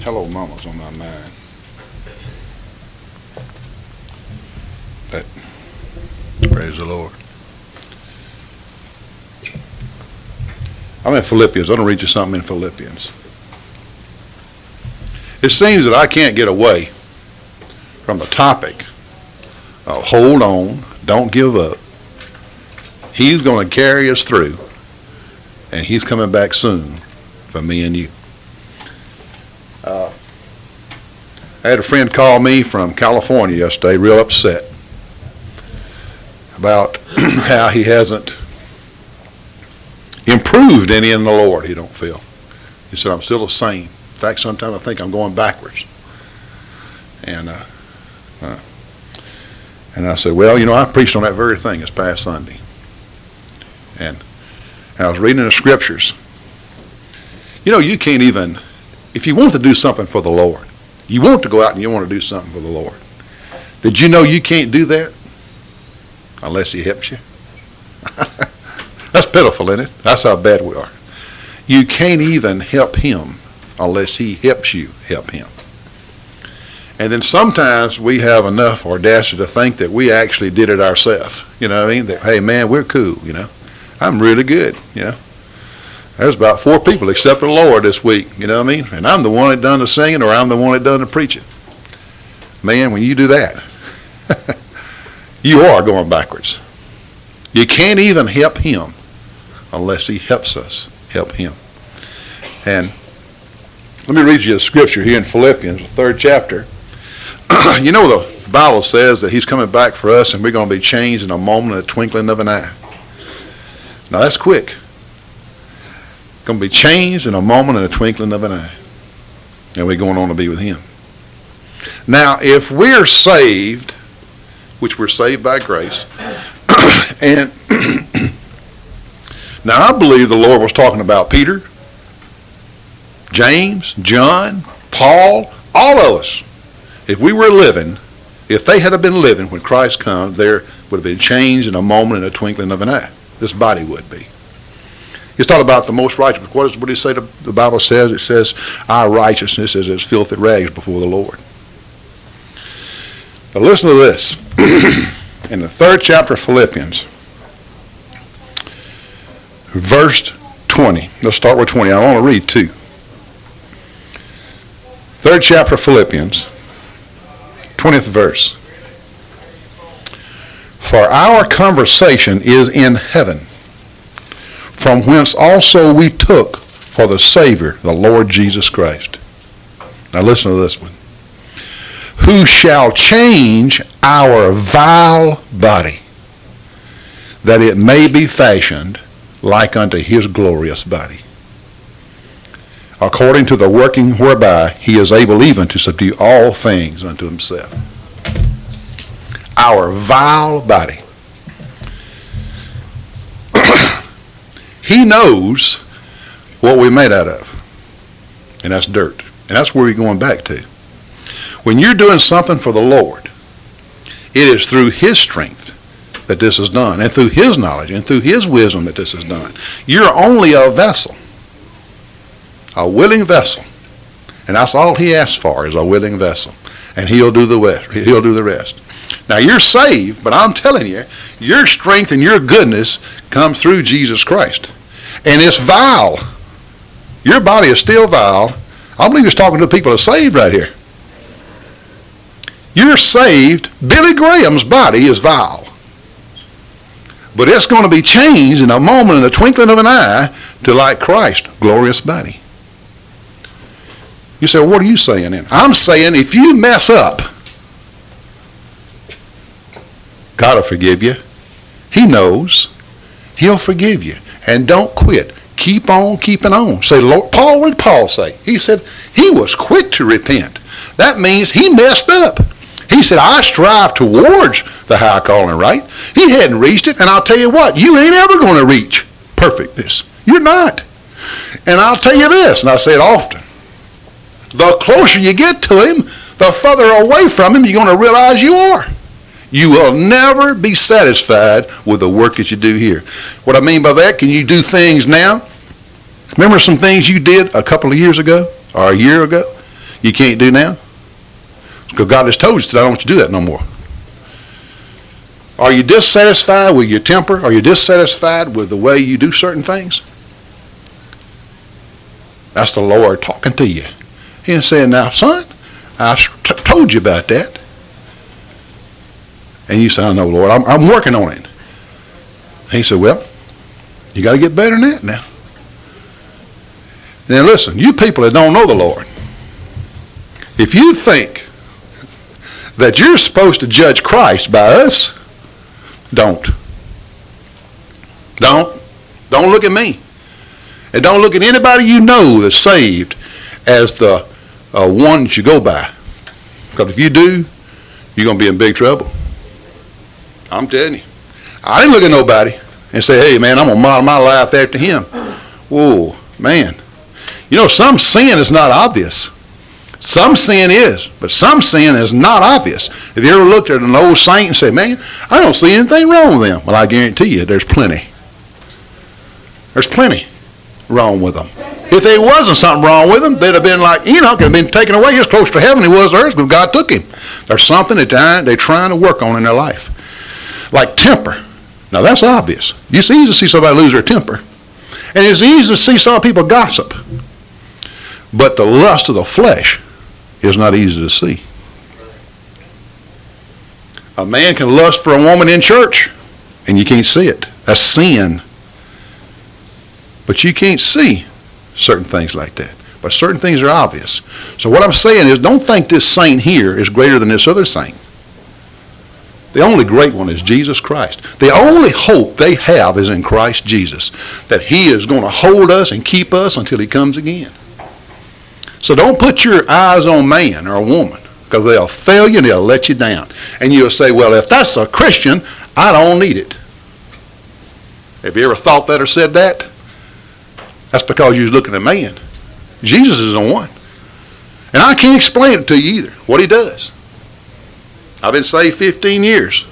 Hello, Mama's on my mind. But, praise the Lord. I'm in Philippians. I'm going to read you something in Philippians. It seems that I can't get away from the topic of hold on, don't give up. He's going to carry us through, and he's coming back soon for me and you. Uh, I had a friend call me from California yesterday, real upset about how he hasn't improved any in the Lord, he don't feel. He said, I'm still the same. In fact, sometimes I think I'm going backwards. And uh, uh, and I said, well, you know, I preached on that very thing this past Sunday. And, and I was reading the scriptures. You know, you can't even, if you want to do something for the Lord, you want to go out and you want to do something for the Lord. Did you know you can't do that unless He helps you? That's pitiful, isn't it? That's how bad we are. You can't even help Him unless He helps you help Him. And then sometimes we have enough audacity to think that we actually did it ourselves. You know what I mean? That, hey, man, we're cool, you know. I'm really good, you know. There's about four people except the Lord this week, you know what I mean? And I'm the one that done the singing or I'm the one that done the preaching. Man, when you do that, you are going backwards. You can't even help him unless he helps us help him. And let me read you a scripture here in Philippians, the third chapter. you know the Bible says that he's coming back for us and we're going to be changed in a moment, a twinkling of an eye. Now that's quick. Going to be changed in a moment, in a twinkling of an eye. And we're going on to be with him. Now, if we're saved, which we're saved by grace, and now I believe the Lord was talking about Peter, James, John, Paul, all of us if we were living, if they had been living when Christ comes, there would have been change in a moment, in a twinkling of an eye. This body would be. It's not about the most righteous. What does what does say? The Bible says it says our righteousness is as filthy rags before the Lord. Now listen to this. in the third chapter of Philippians, verse 20. Let's start with 20. I want to read two. Third chapter of Philippians, 20th verse. For our conversation is in heaven, from whence also we took for the Savior, the Lord Jesus Christ. Now listen to this one. Who shall change our vile body, that it may be fashioned like unto his glorious body according to the working whereby he is able even to subdue all things unto himself. Our vile body. He knows what we're made out of, and that's dirt. And that's where we're going back to. When you're doing something for the Lord, it is through his strength that this is done, and through his knowledge and through his wisdom that this is done. You're only a vessel a willing vessel. And that's all he asks for is a willing vessel. And he'll do the rest. He'll do the rest. Now you're saved, but I'm telling you, your strength and your goodness come through Jesus Christ. And it's vile. Your body is still vile. I believe he's talking to people who are saved right here. You're saved. Billy Graham's body is vile. But it's going to be changed in a moment, in the twinkling of an eye, to like Christ, glorious body. You say, well, what are you saying then? I'm saying if you mess up, God will forgive you. He knows. He'll forgive you. And don't quit. Keep on keeping on. Say, Lord, Paul, what did Paul say? He said he was quick to repent. That means he messed up. He said, I strive towards the high calling, right? He hadn't reached it, and I'll tell you what, you ain't ever going to reach perfectness. You're not. And I'll tell you this, and I say it often, the closer you get to him, the further away from him you're going to realize you are. You will never be satisfied with the work that you do here. What I mean by that, can you do things now Remember some things you did a couple of years ago or a year ago you can't do now? Because God has told you that I don't want you to do that no more. Are you dissatisfied with your temper? Are you dissatisfied with the way you do certain things? That's the Lord talking to you. He's saying, now, son, I've t- told you about that. And you say, I know, Lord, I'm, I'm working on it. He said, well, you got to get better than that now. Now listen, you people that don't know the Lord, if you think that you're supposed to judge Christ by us, don't. Don't. Don't look at me. And don't look at anybody you know that's saved as the uh, one that you go by. Because if you do, you're going to be in big trouble. I'm telling you. I didn't look at nobody and say, hey, man, I'm going to model my life after him. Whoa, man. You know, some sin is not obvious. Some sin is, but some sin is not obvious. Have you ever looked at an old saint and said, man, I don't see anything wrong with them? Well, I guarantee you there's plenty. There's plenty wrong with them. If there wasn't something wrong with them, they'd have been like Enoch, could have been taken away. He was closer to heaven he was earth, but God took him. There's something that they're trying to work on in their life. Like temper. Now, that's obvious. It's easy to see somebody lose their temper. And it's easy to see some people gossip. But the lust of the flesh is not easy to see. A man can lust for a woman in church, and you can't see it. That's sin. But you can't see certain things like that. But certain things are obvious. So what I'm saying is don't think this saint here is greater than this other saint. The only great one is Jesus Christ. The only hope they have is in Christ Jesus, that he is going to hold us and keep us until he comes again. So don't put your eyes on man or a woman because they'll fail you and they'll let you down. And you'll say, well, if that's a Christian, I don't need it. Have you ever thought that or said that? That's because you're looking at man. Jesus is the one. And I can't explain it to you either, what he does. I've been saved 15 years.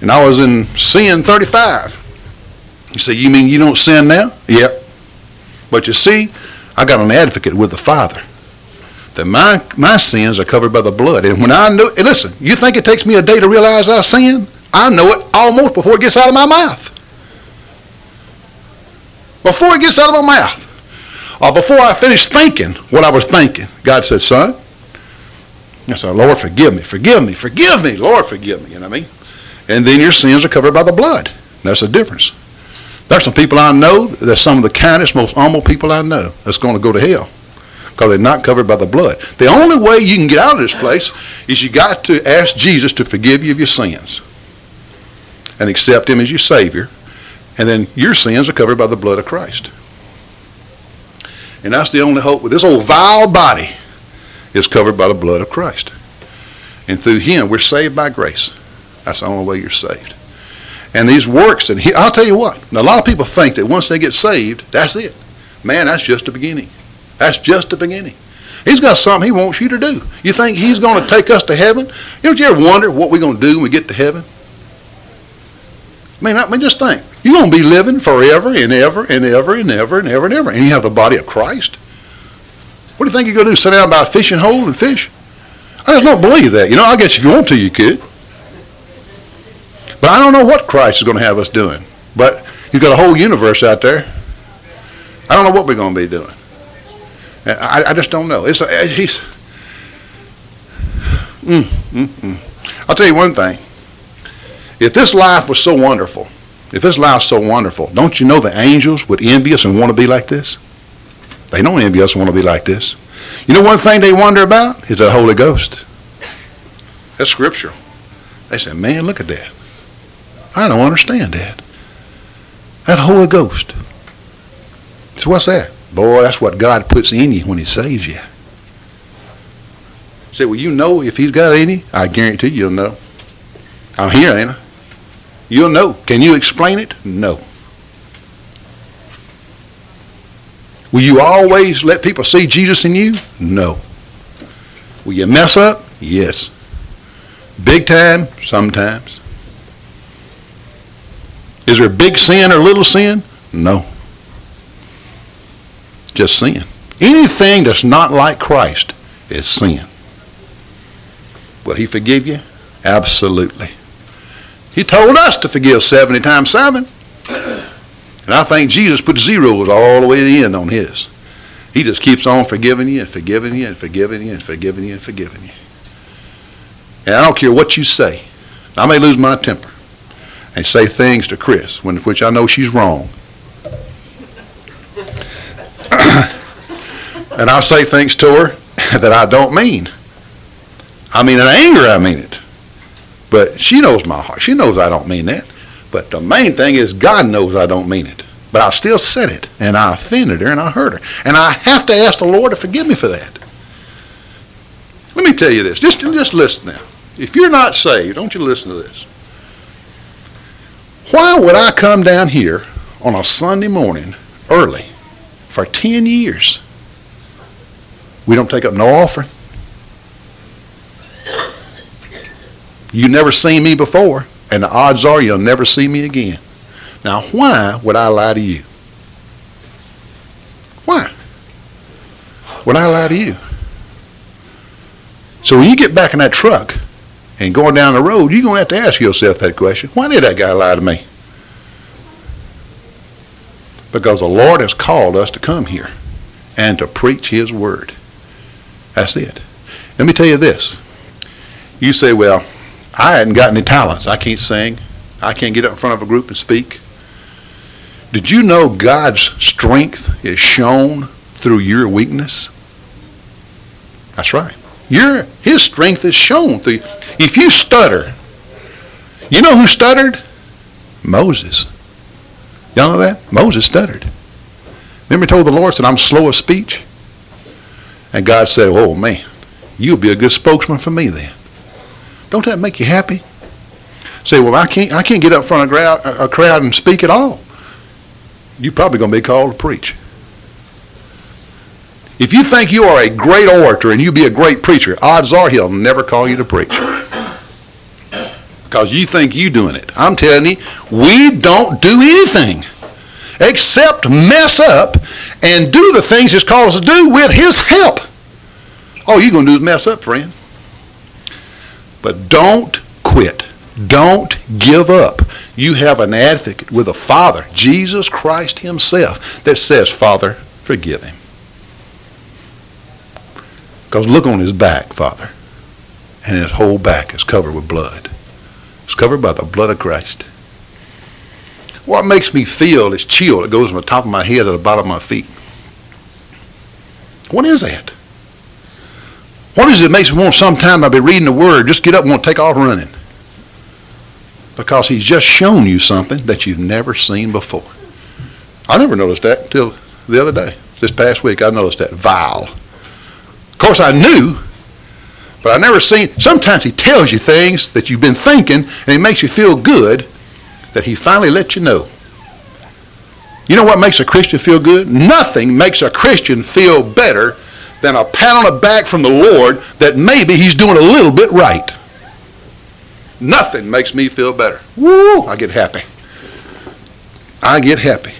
And I was in sin 35. You say, you mean you don't sin now? Yep. But you see, I got an advocate with the Father. That my, my sins are covered by the blood. And when I know, listen, you think it takes me a day to realize I sin? I know it almost before it gets out of my mouth. Before it gets out of my mouth. Or before I finish thinking what I was thinking. God said, son, I said, Lord, forgive me, forgive me, forgive me, Lord, forgive me. You know what I mean? And then your sins are covered by the blood. That's the difference. There's some people I know that's some of the kindest, most humble people I know that's going to go to hell because they're not covered by the blood. The only way you can get out of this place is you got to ask Jesus to forgive you of your sins and accept him as your Savior. And then your sins are covered by the blood of Christ. And that's the only hope. With this old vile body is covered by the blood of Christ. And through him, we're saved by grace. That's the only way you're saved. And these works, and he, I'll tell you what, a lot of people think that once they get saved, that's it. Man, that's just the beginning. That's just the beginning. He's got something he wants you to do. You think he's going to take us to heaven? You know, you ever wonder what we're going to do when we get to heaven? I mean, I mean, just think. You're going to be living forever and ever and ever and ever and ever and ever. And you have the body of Christ. What do you think you're going to do? Sit down by a fishing hole and fish? I just don't believe that. You know, I guess if you want to, you could. But I don't know what Christ is going to have us doing. But you've got a whole universe out there. I don't know what we're going to be doing. I, I just don't know. It's a, he's. Mm, mm, mm. I'll tell you one thing. If this life was so wonderful, if this life's so wonderful, don't you know the angels would envy us and want to be like this? They don't envy us and want to be like this. You know one thing they wonder about is the Holy Ghost. That's scriptural. They say, man, look at that. I don't understand that. That Holy Ghost. So what's that? Boy, that's what God puts in you when he saves you. Say, well, you know if he's got any? I guarantee you'll know. I'm here, ain't I? You'll know. Can you explain it? No. Will you always let people see Jesus in you? No. Will you mess up? Yes. Big time? Sometimes. Is there a big sin or little sin? No. just sin. Anything that's not like Christ is sin. Will he forgive you? Absolutely. He told us to forgive 70 times 7. And I think Jesus put zeros all the way to the end on his. He just keeps on forgiving you and forgiving you and forgiving you and forgiving you and forgiving you. And I don't care what you say. I may lose my temper and say things to Chris, when, which I know she's wrong. and I'll say things to her that I don't mean. I mean, in anger, I mean it. But she knows my heart. She knows I don't mean that. But the main thing is God knows I don't mean it. But I still said it, and I offended her, and I hurt her. And I have to ask the Lord to forgive me for that. Let me tell you this. Just, just listen now. If you're not saved, don't you listen to this. Why would I come down here on a Sunday morning early for 10 years? We don't take up no offering. You never seen me before, and the odds are you'll never see me again. Now, why would I lie to you? Why would I lie to you? So when you get back in that truck and going down the road, you're going to have to ask yourself that question. Why did that guy lie to me? Because the Lord has called us to come here and to preach his word. That's it. Let me tell you this. You say, well, I hadn't got any talents. I can't sing. I can't get up in front of a group and speak. Did you know God's strength is shown through your weakness? That's right. Your his strength is shown through. If you stutter, you know who stuttered? Moses. Y'all know that? Moses stuttered. Remember, he told the Lord, said, "I'm slow of speech," and God said, "Oh man, you'll be a good spokesman for me then." Don't that make you happy? Say, well, I can't, I can't get up front of a crowd, a crowd and speak at all. You're probably going to be called to preach. If you think you are a great orator and you be a great preacher, odds are he'll never call you to preach. Because you think you're doing it. I'm telling you, we don't do anything except mess up and do the things he's called us to do with his help. All you're going to do is mess up, friend. But don't quit. Don't give up. You have an advocate with a Father, Jesus Christ himself, that says, Father, forgive him. Because look on his back, Father. And his whole back is covered with blood. It's covered by the blood of Christ. What makes me feel is chill that goes from the top of my head to the bottom of my feet. What is that? What is it that makes me want sometime I'll be reading the Word, just get up and want to take off running? Because he's just shown you something that you've never seen before. I never noticed that until the other day. This past week I noticed that vile. Of course I knew, but I never seen sometimes he tells you things that you've been thinking and he makes you feel good that he finally let you know. You know what makes a Christian feel good? Nothing makes a Christian feel better than a pat on the back from the Lord that maybe he's doing a little bit right. Nothing makes me feel better. Woo! I get happy. I get happy.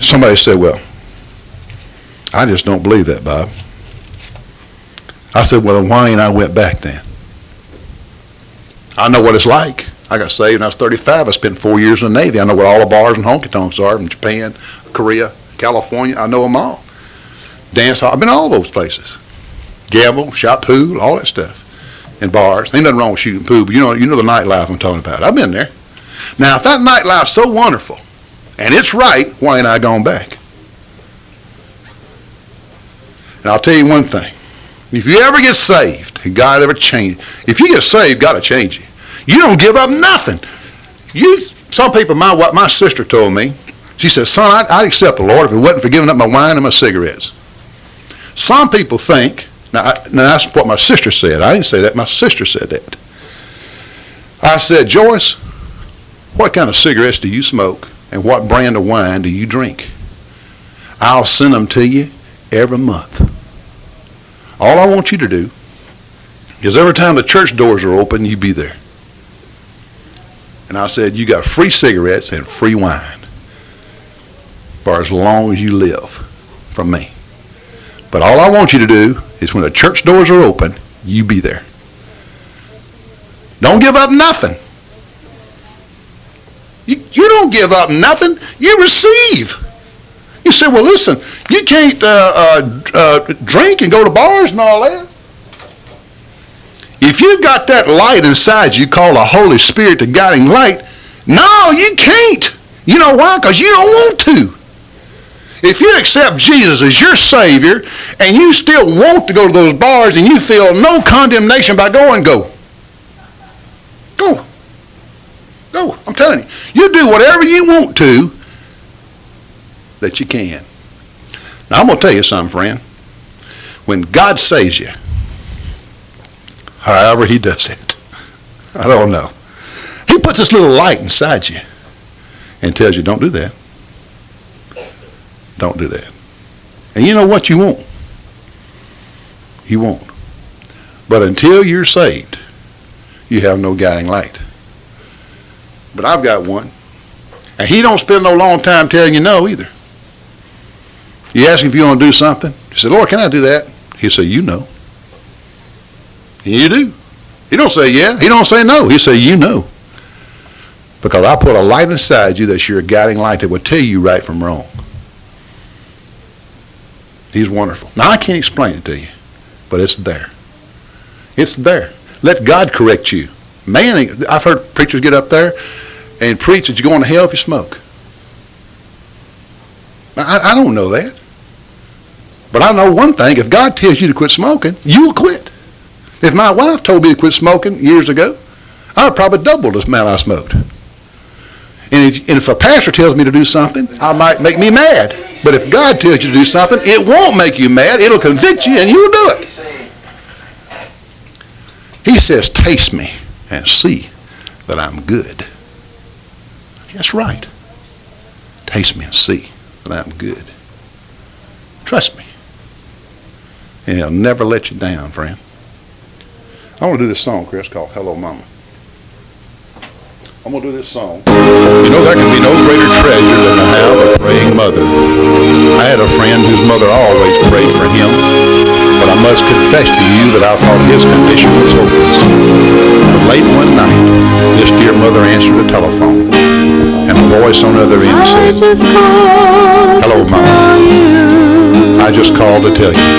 Somebody said, well, I just don't believe that, Bob. I said, well, why ain't I went back then? I know what it's like. I got saved when I was 35. I spent four years in the Navy. I know what all the bars and honky tonks are in Japan, Korea, California. I know them all. Dance hall. I've been all those places. Gavel, shot pool, all that stuff. And bars. Ain't nothing wrong with shooting pool, but you know, you know the nightlife I'm talking about. I've been there. Now, if that nightlife's so wonderful, and it's right, why ain't I gone back? And I'll tell you one thing. If you ever get saved, God ever change. If you get saved, God will change you. You don't give up nothing. You, some people, my my sister told me, she says, son, I'd, I'd accept the Lord if it wasn't for giving up my wine and my cigarettes. Some people think, now, I, now that's what my sister said. I didn't say that. My sister said that. I said, Joyce, what kind of cigarettes do you smoke and what brand of wine do you drink? I'll send them to you every month. All I want you to do is every time the church doors are open, you be there. And I said, you got free cigarettes and free wine. For as long as you live from me. But all I want you to do is when the church doors are open, you be there. Don't give up nothing. You, you don't give up nothing. You receive. You say, well, listen, you can't uh, uh, uh, drink and go to bars and all that. If you've got that light inside you called the Holy Spirit, the guiding light, no, you can't. You know why? Because you don't want to. If you accept Jesus as your Savior and you still want to go to those bars and you feel no condemnation by going, go. Go. Go. I'm telling you. You do whatever you want to that you can. Now, I'm going to tell you something, friend. When God saves you, however he does it, I don't know. He puts this little light inside you and tells you, don't do that. Don't do that. And you know what you won't? You won't. But until you're saved, you have no guiding light. But I've got one. And he don't spend no long time telling you no either. You ask him if you want to do something. You say, Lord, can I do that? He say, you know. And you do. He don't say yeah. He don't say no. He say, you know. Because I put a light inside you that's your guiding light that will tell you right from wrong. He's wonderful. Now, I can't explain it to you, but it's there. It's there. Let God correct you. Man, I've heard preachers get up there and preach that you're going to hell if you smoke. I, I don't know that. But I know one thing. If God tells you to quit smoking, you'll quit. If my wife told me to quit smoking years ago, I would probably double the amount I smoked. And if, and if a pastor tells me to do something, I might make me mad. But if God tells you to do something, it won't make you mad. It'll convict you and you'll do it. He says, taste me and see that I'm good. That's right. Taste me and see that I'm good. Trust me. And he'll never let you down, friend. I want to do this song, Chris, called Hello Mama. I'm going to do this song. You know, there can be no greater treasure than to have a praying mother. I had a friend whose mother always prayed for him, but I must confess to you that I thought his condition was hopeless. But late one night, this dear mother answered the telephone, and a voice on the other end said, Hello, Mama. I just called to tell you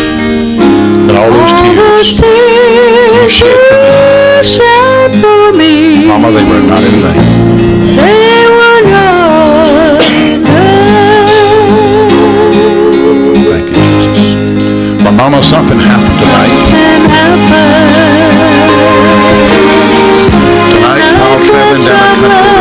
that all those tears you shed for me, Mama, they were not in vain. They were not Thank you, Jesus. But Mama, something happened tonight. Something happened. Tonight, while traveling down country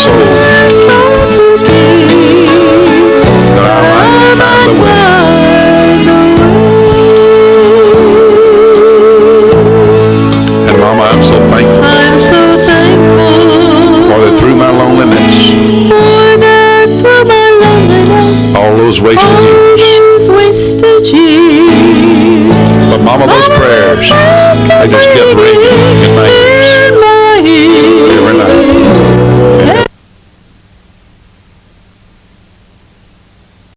是